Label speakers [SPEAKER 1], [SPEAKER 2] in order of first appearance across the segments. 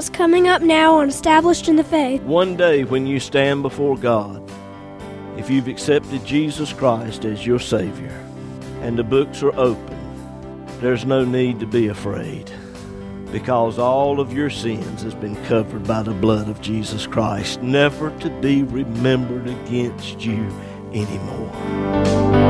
[SPEAKER 1] what's coming up now on Established in the Faith.
[SPEAKER 2] One day when you stand before God, if you've accepted Jesus Christ as your Savior and the books are open, there's no need to be afraid because all of your sins has been covered by the blood of Jesus Christ, never to be remembered against you anymore.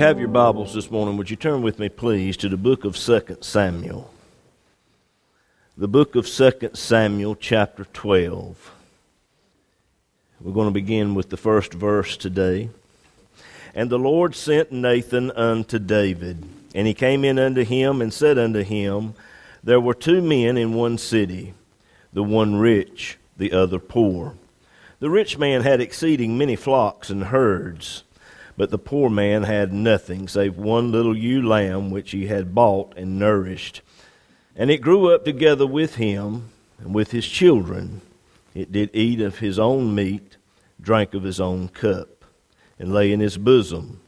[SPEAKER 2] You have your Bibles this morning, would you turn with me, please, to the book of 2 Samuel? The book of 2 Samuel, chapter 12. We're going to begin with the first verse today. And the Lord sent Nathan unto David, and he came in unto him and said unto him, There were two men in one city, the one rich, the other poor. The rich man had exceeding many flocks and herds. But the poor man had nothing save one little ewe lamb which he had bought and nourished. And it grew up together with him and with his children. It did eat of his own meat, drank of his own cup, and lay in his bosom,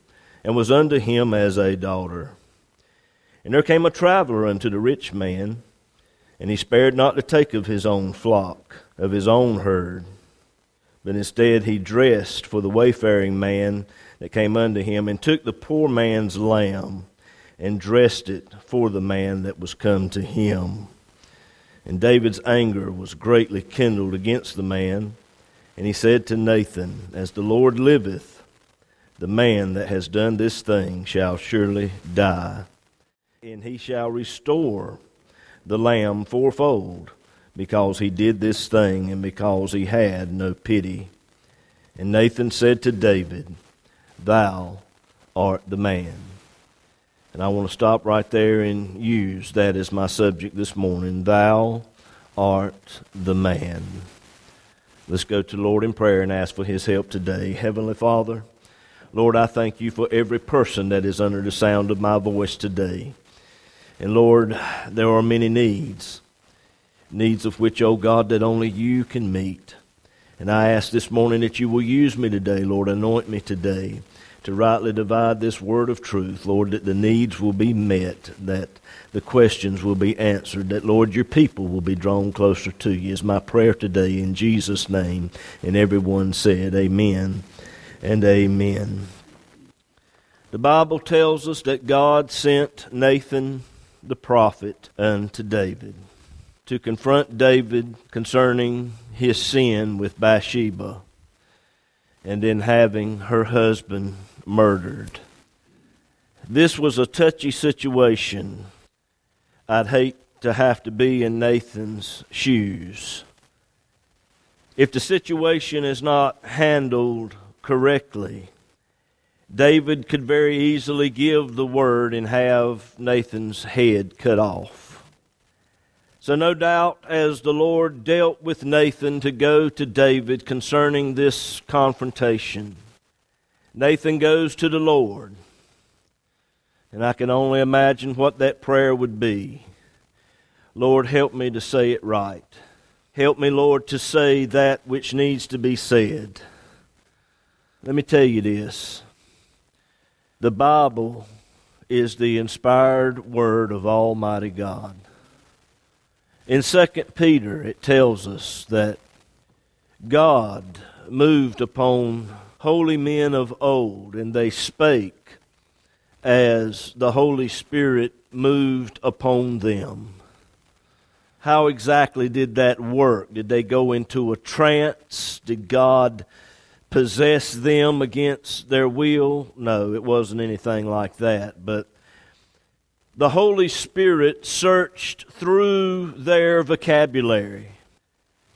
[SPEAKER 2] and was unto him as a daughter. And there came a traveler unto the rich man, and he spared not to take of his own flock, of his own herd, but instead he dressed for the wayfaring man that came unto him, and took the poor man's lamb, and dressed it for the man that was come to him. And David's anger was greatly kindled against the man, and he said to Nathan, As the Lord liveth, the man that has done this thing shall surely die, and he shall restore the lamb fourfold, because he did this thing, and because he had no pity. And Nathan said to David, Thou art the man. And I want to stop right there and use that as my subject this morning. Thou art the man. Let's go to Lord in prayer and ask for his help today. Heavenly Father, Lord, I thank you for every person that is under the sound of my voice today. And Lord, there are many needs, needs of which, O oh God, that only you can meet. And I ask this morning that you will use me today, Lord, anoint me today to rightly divide this word of truth, Lord, that the needs will be met, that the questions will be answered, that, Lord, your people will be drawn closer to you, is my prayer today in Jesus' name. And everyone said, Amen and Amen. The Bible tells us that God sent Nathan the prophet unto David to confront David concerning his sin with Bathsheba and in having her husband murdered. This was a touchy situation. I'd hate to have to be in Nathan's shoes. If the situation is not handled correctly, David could very easily give the word and have Nathan's head cut off. So, no doubt, as the Lord dealt with Nathan to go to David concerning this confrontation, Nathan goes to the Lord. And I can only imagine what that prayer would be. Lord, help me to say it right. Help me, Lord, to say that which needs to be said. Let me tell you this the Bible is the inspired word of Almighty God. In 2 Peter, it tells us that God moved upon holy men of old, and they spake as the Holy Spirit moved upon them. How exactly did that work? Did they go into a trance? Did God possess them against their will? No, it wasn't anything like that. But the Holy Spirit searched through their vocabulary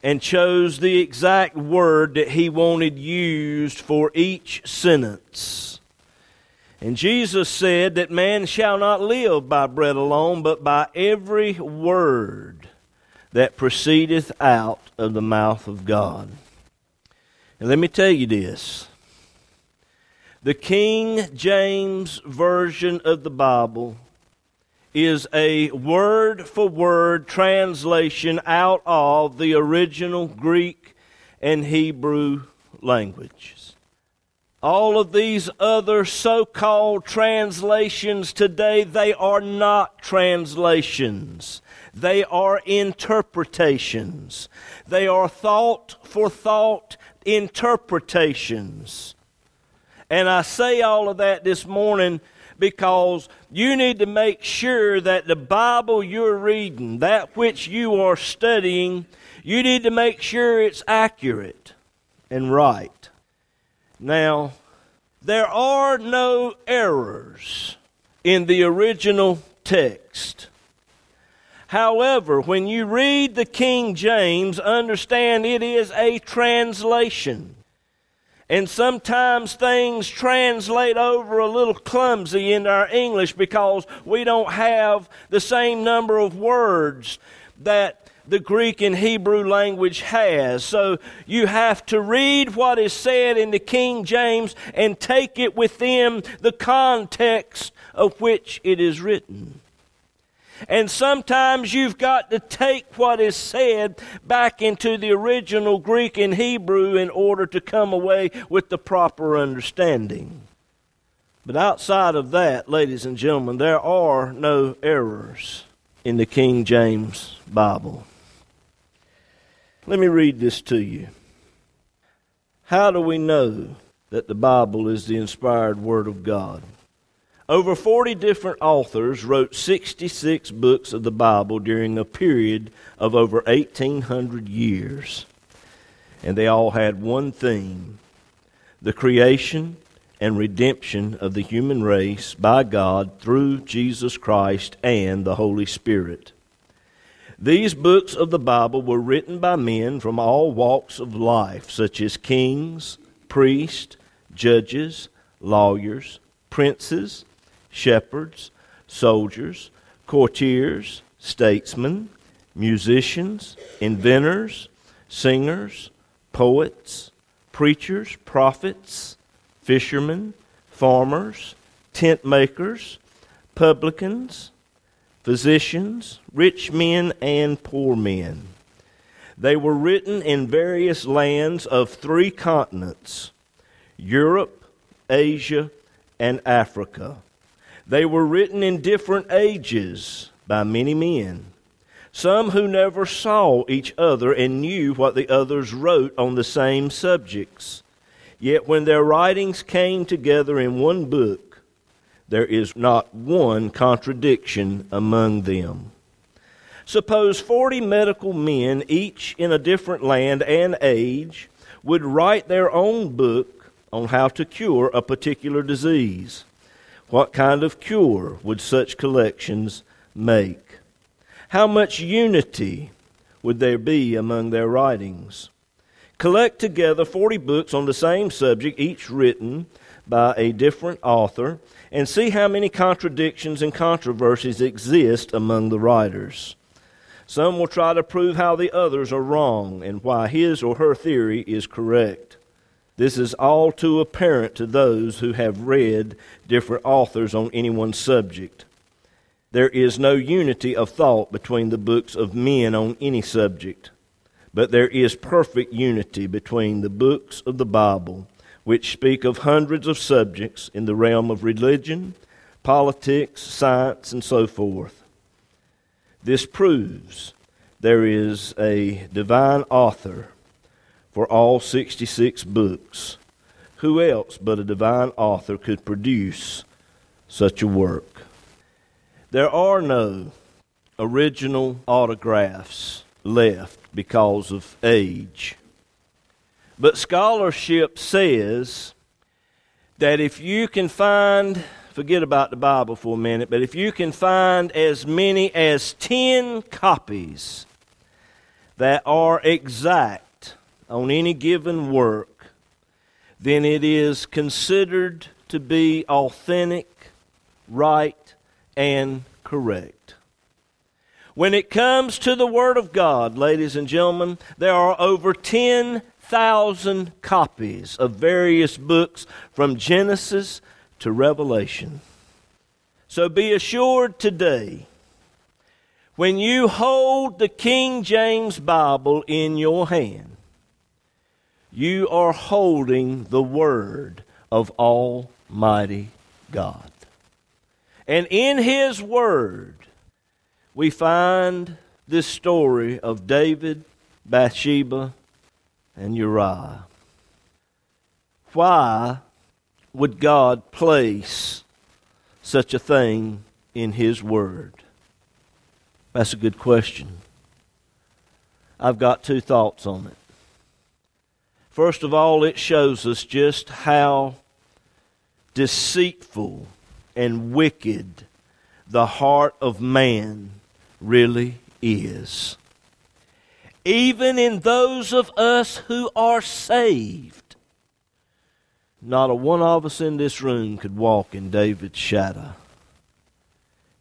[SPEAKER 2] and chose the exact word that he wanted used for each sentence. And Jesus said that man shall not live by bread alone, but by every word that proceedeth out of the mouth of God. And let me tell you this the King James Version of the Bible is a word for word translation out of the original Greek and Hebrew languages. All of these other so called translations today, they are not translations. They are interpretations. They are thought for thought interpretations. And I say all of that this morning because you need to make sure that the Bible you're reading, that which you are studying, you need to make sure it's accurate and right. Now, there are no errors in the original text. However, when you read the King James, understand it is a translation. And sometimes things translate over a little clumsy into our English because we don't have the same number of words that the Greek and Hebrew language has. So you have to read what is said in the King James and take it within the context of which it is written. And sometimes you've got to take what is said back into the original Greek and Hebrew in order to come away with the proper understanding. But outside of that, ladies and gentlemen, there are no errors in the King James Bible. Let me read this to you. How do we know that the Bible is the inspired Word of God? Over 40 different authors wrote 66 books of the Bible during a period of over 1,800 years. And they all had one theme the creation and redemption of the human race by God through Jesus Christ and the Holy Spirit. These books of the Bible were written by men from all walks of life, such as kings, priests, judges, lawyers, princes, shepherds, soldiers, courtiers, statesmen, musicians, inventors, singers, poets, preachers, prophets, fishermen, farmers, tent makers, publicans, physicians, rich men, and poor men. They were written in various lands of three continents Europe, Asia, and Africa. They were written in different ages by many men, some who never saw each other and knew what the others wrote on the same subjects. Yet when their writings came together in one book, there is not one contradiction among them. Suppose 40 medical men, each in a different land and age, would write their own book on how to cure a particular disease. What kind of cure would such collections make? How much unity would there be among their writings? Collect together 40 books on the same subject, each written by a different author, and see how many contradictions and controversies exist among the writers. Some will try to prove how the others are wrong and why his or her theory is correct. This is all too apparent to those who have read different authors on any one subject. There is no unity of thought between the books of men on any subject, but there is perfect unity between the books of the Bible, which speak of hundreds of subjects in the realm of religion, politics, science, and so forth. This proves there is a divine author for all 66 books. Who else but a divine author could produce such a work? There are no original autographs left because of age. But scholarship says that if you can find, forget about the Bible for a minute, but if you can find as many as 10 copies that are exact on any given work, then it is considered to be authentic, right, and correct. When it comes to the Word of God, ladies and gentlemen, there are over 10,000 copies of various books from Genesis to Revelation. So be assured today, when you hold the King James Bible in your hand, you are holding the Word of Almighty God. And in His Word, we find this story of David, Bathsheba, and Uriah. Why would God place such a thing in His Word? That's a good question. I've got two thoughts on it. First of all, it shows us just how deceitful and wicked the heart of man really is. Even in those of us who are saved, not a one of us in this room could walk in David's shadow.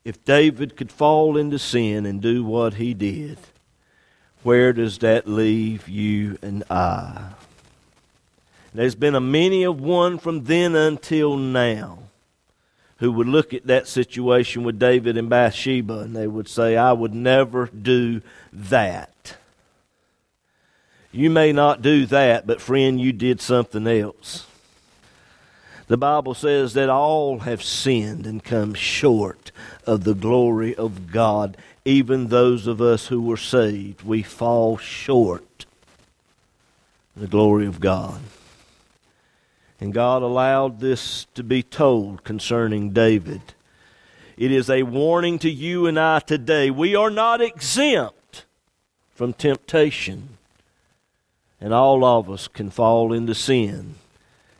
[SPEAKER 2] If David could fall into sin and do what he did, where does that leave you and I? There's been a many of one from then until now who would look at that situation with David and Bathsheba and they would say, I would never do that. You may not do that, but friend, you did something else. The Bible says that all have sinned and come short of the glory of God. Even those of us who were saved, we fall short of the glory of God. And God allowed this to be told concerning David. It is a warning to you and I today. We are not exempt from temptation. And all of us can fall into sin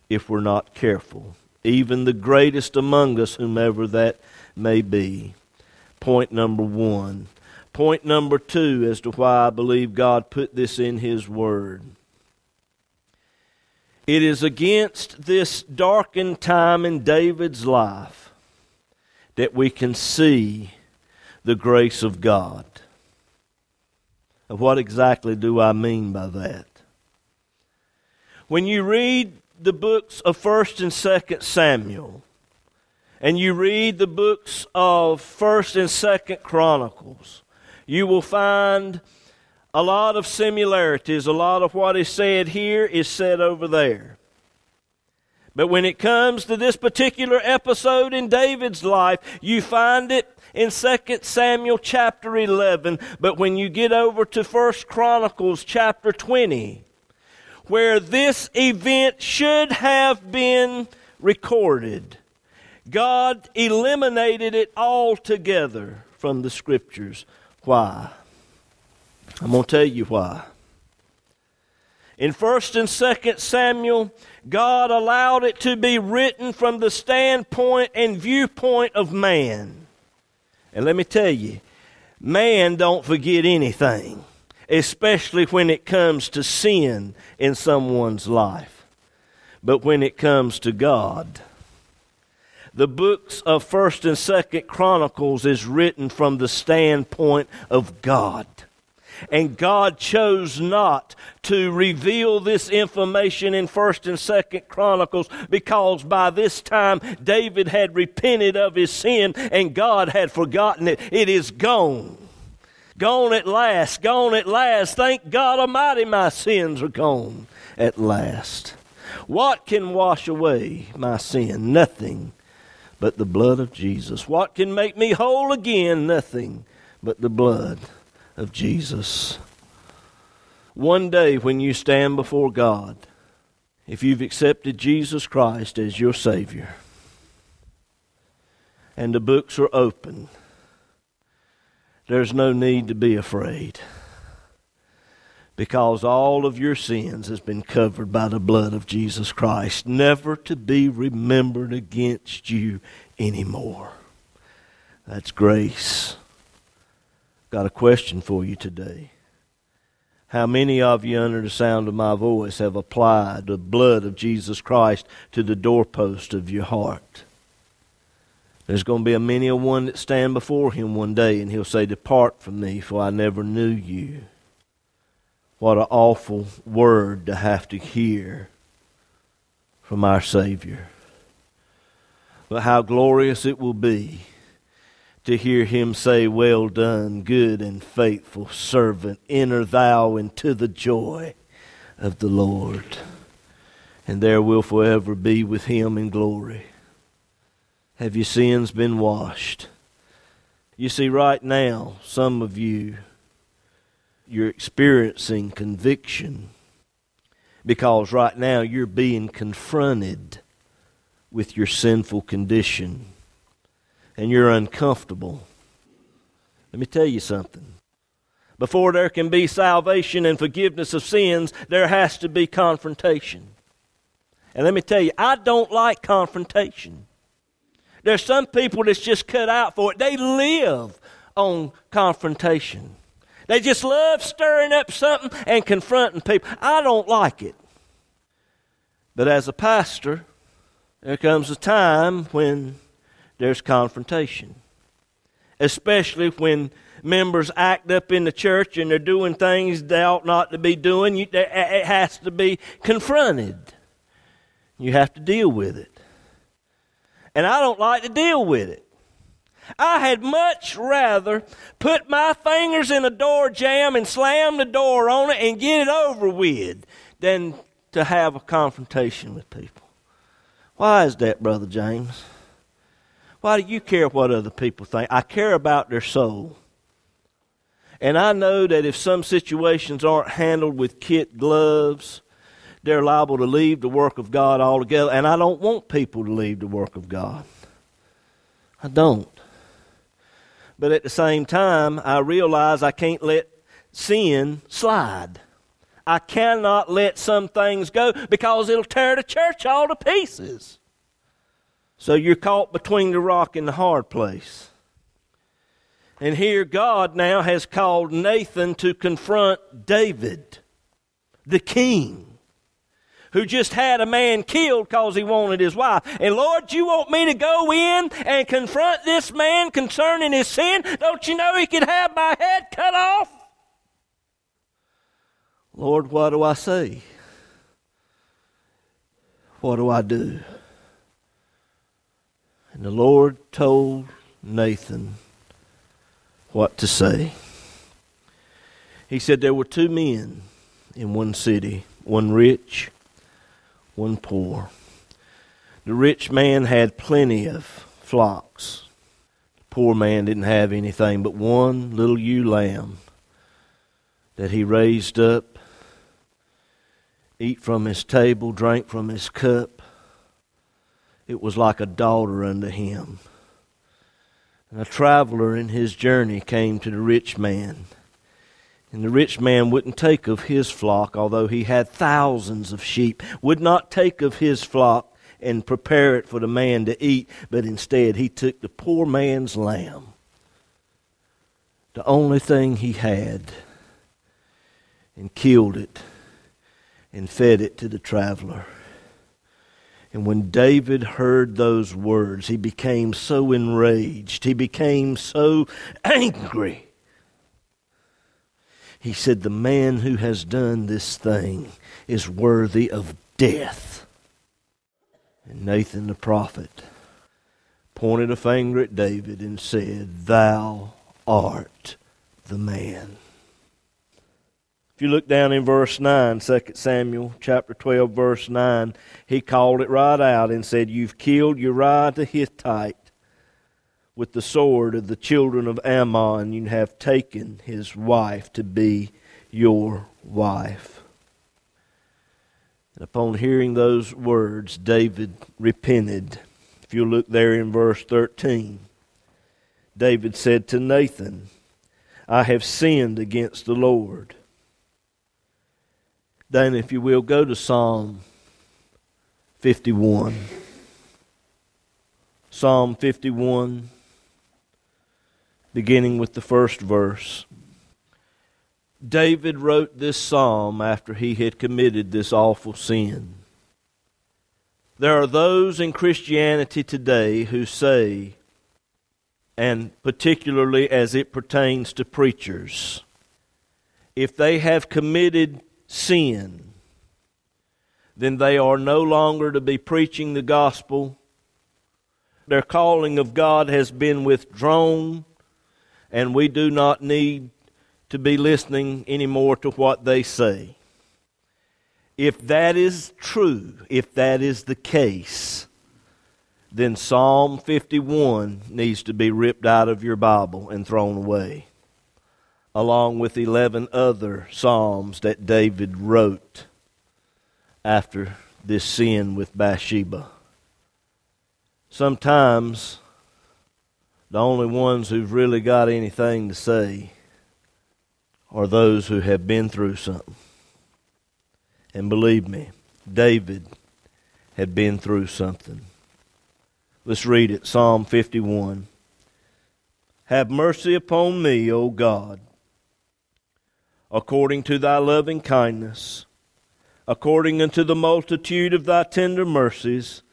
[SPEAKER 2] if we're not careful. Even the greatest among us, whomever that may be. Point number one. Point number two as to why I believe God put this in His Word. It is against this darkened time in David's life that we can see the grace of God. And what exactly do I mean by that? When you read the books of 1st and 2nd Samuel, and you read the books of 1st and 2nd Chronicles, you will find a lot of similarities. A lot of what is said here is said over there. But when it comes to this particular episode in David's life, you find it in 2 Samuel chapter 11. But when you get over to 1 Chronicles chapter 20, where this event should have been recorded, God eliminated it altogether from the scriptures. Why? I'm going to tell you why. In 1st and 2nd Samuel, God allowed it to be written from the standpoint and viewpoint of man. And let me tell you, man don't forget anything, especially when it comes to sin in someone's life. But when it comes to God, the books of 1st and 2nd Chronicles is written from the standpoint of God. And God chose not to reveal this information in 1st and 2nd Chronicles because by this time David had repented of his sin and God had forgotten it. It is gone. Gone at last, gone at last. Thank God Almighty, my sins are gone at last. What can wash away my sin? Nothing but the blood of Jesus. What can make me whole again? Nothing but the blood of Jesus. One day when you stand before God, if you've accepted Jesus Christ as your Savior, and the books are open, there's no need to be afraid because all of your sins has been covered by the blood of Jesus Christ, never to be remembered against you anymore. That's grace got a question for you today. How many of you, under the sound of my voice, have applied the blood of Jesus Christ to the doorpost of your heart? There's going to be a many a one that stand before him one day, and he'll say, Depart from me, for I never knew you. What an awful word to have to hear from our Savior. But how glorious it will be to hear him say, Well done, good and faithful servant. Enter thou into the joy of the Lord. And there will forever be with him in glory. Have your sins been washed? You see, right now, some of you, you're experiencing conviction because right now you're being confronted with your sinful condition and you're uncomfortable. Let me tell you something. Before there can be salvation and forgiveness of sins, there has to be confrontation. And let me tell you, I don't like confrontation. There's some people that's just cut out for it. They live on confrontation. They just love stirring up something and confronting people. I don't like it. But as a pastor, there comes a time when there's confrontation. Especially when members act up in the church and they're doing things they ought not to be doing, it has to be confronted. You have to deal with it. And I don't like to deal with it. I had much rather put my fingers in a door jamb and slam the door on it and get it over with than to have a confrontation with people. Why is that, Brother James? Why do you care what other people think? I care about their soul. And I know that if some situations aren't handled with kit gloves, they're liable to leave the work of God altogether. And I don't want people to leave the work of God. I don't. But at the same time, I realize I can't let sin slide. I cannot let some things go because it'll tear the church all to pieces. So you're caught between the rock and the hard place. And here God now has called Nathan to confront David, the king, who just had a man killed because he wanted his wife. And Lord, you want me to go in and confront this man concerning his sin? Don't you know he could have my head cut off? Lord, what do I say? What do I do? And the Lord told Nathan what to say. He said there were two men in one city, one rich, one poor. The rich man had plenty of flocks. The poor man didn't have anything but one little ewe lamb that he raised up, eat from his table, drank from his cup, it was like a daughter unto him. And a traveler in his journey came to the rich man. And the rich man wouldn't take of his flock, although he had thousands of sheep, would not take of his flock and prepare it for the man to eat, but instead he took the poor man's lamb, the only thing he had, and killed it and fed it to the traveler. And when David heard those words, he became so enraged. He became so angry. He said, The man who has done this thing is worthy of death. And Nathan the prophet pointed a finger at David and said, Thou art the man. If you look down in verse 9, 2 Samuel chapter 12, verse 9, he called it right out and said, You've killed Uriah the Hittite with the sword of the children of Ammon. You have taken his wife to be your wife. And upon hearing those words, David repented. If you look there in verse 13, David said to Nathan, I have sinned against the Lord. Dan, if you will, go to Psalm 51. Psalm 51, beginning with the first verse. David wrote this psalm after he had committed this awful sin. There are those in Christianity today who say, and particularly as it pertains to preachers, if they have committed sin, then they are no longer to be preaching the gospel. Their calling of God has been withdrawn, and we do not need to be listening anymore to what they say. If that is true, if that is the case, then Psalm 51 needs to be ripped out of your Bible and thrown away, along with 11 other Psalms that David wrote after this sin with Bathsheba. Sometimes the only ones who've really got anything to say are those who have been through something. And believe me, David had been through something. Let's read it Psalm 51. Have mercy upon me, O God, according to thy loving kindness, according unto the multitude of thy tender mercies,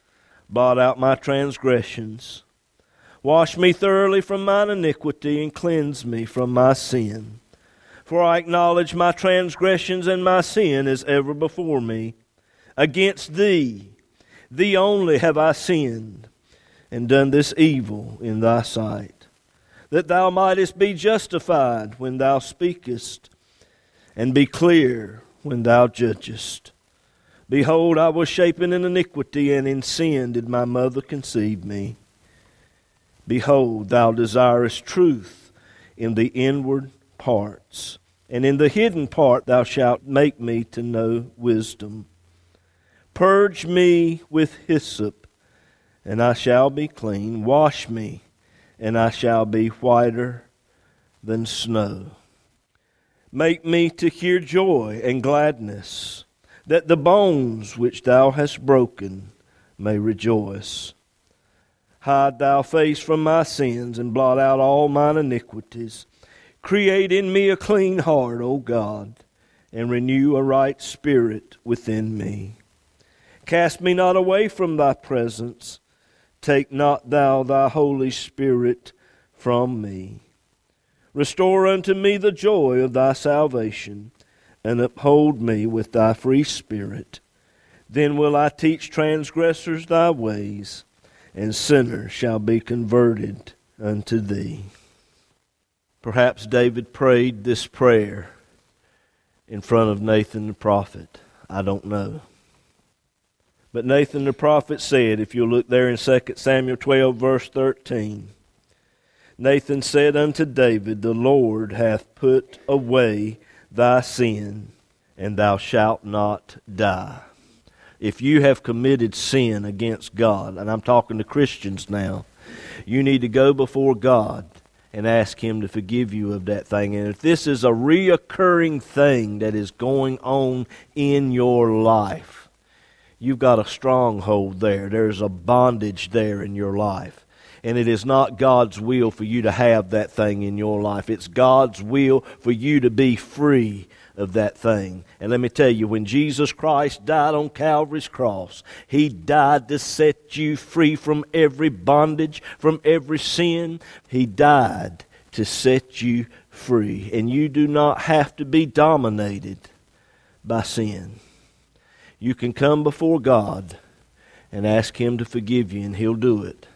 [SPEAKER 2] blot out my transgressions. Wash me thoroughly from mine iniquity and cleanse me from my sin. For I acknowledge my transgressions and my sin is ever before me. Against thee, thee only have I sinned, and done this evil in thy sight, that thou mightest be justified when thou speakest, and be clear when thou judgest. Behold, I was shapen in iniquity, and in sin did my mother conceive me. Behold, thou desirest truth in the inward parts and in the hidden part thou shalt make me to know wisdom. Purge me with hyssop, and I shall be clean. Wash me, and I shall be whiter than snow. Make me to hear joy and gladness, that the bones which thou hast broken may rejoice. Hide thou face from my sins, and blot out all mine iniquities. Create in me a clean heart, O God, and renew a right spirit within me. Cast me not away from thy presence. Take not thou thy Holy Spirit from me. Restore unto me the joy of thy salvation, and uphold me with thy free spirit. Then will I teach transgressors thy ways, and sinners shall be converted unto thee. Perhaps David prayed this prayer in front of Nathan the prophet. I don't know. But Nathan the prophet said, if you'll look there in 2 Samuel 12, verse 13, Nathan said unto David, The Lord hath put away thy sin, and thou shalt not die. If you have committed sin against God, and I'm talking to Christians now, you need to go before God and ask Him to forgive you of that thing. And if this is a reoccurring thing that is going on in your life, you've got a stronghold there. There's a bondage there in your life. And it is not God's will for you to have that thing in your life. It's God's will for you to be free of that thing. And let me tell you, when Jesus Christ died on Calvary's cross, He died to set you free from every bondage, from every sin. He died to set you free. And you do not have to be dominated by sin. You can come before God and ask Him to forgive you, and He'll do it.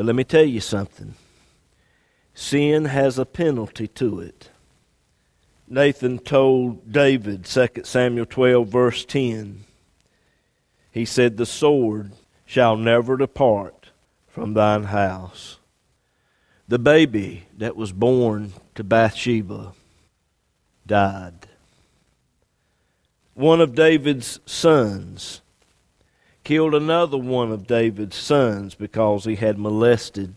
[SPEAKER 2] But let me tell you something sin has a penalty to it. Nathan told David, 2 Samuel 12, verse 10, he said, The sword shall never depart from thine house. The baby that was born to Bathsheba died. One of David's sons killed another one of David's sons because he had molested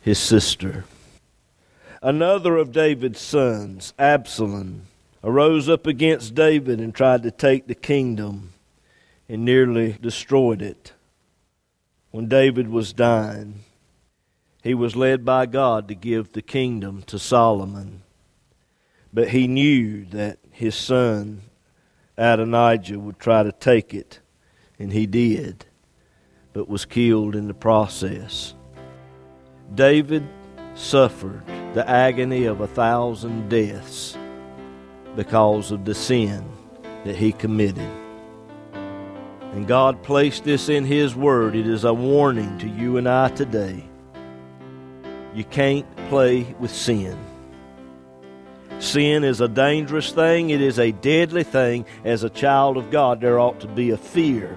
[SPEAKER 2] his sister. Another of David's sons, Absalom, arose up against David and tried to take the kingdom and nearly destroyed it. When David was dying, he was led by God to give the kingdom to Solomon.
[SPEAKER 3] But he knew that his son Adonijah would try to take it, and he did, but was killed in the process. David suffered the agony of a thousand deaths because of the sin that he committed. And God placed this in His Word. It is a warning to you and I today. You can't play with sin. Sin is a dangerous thing, it is a deadly thing. As a child of God, there ought to be a fear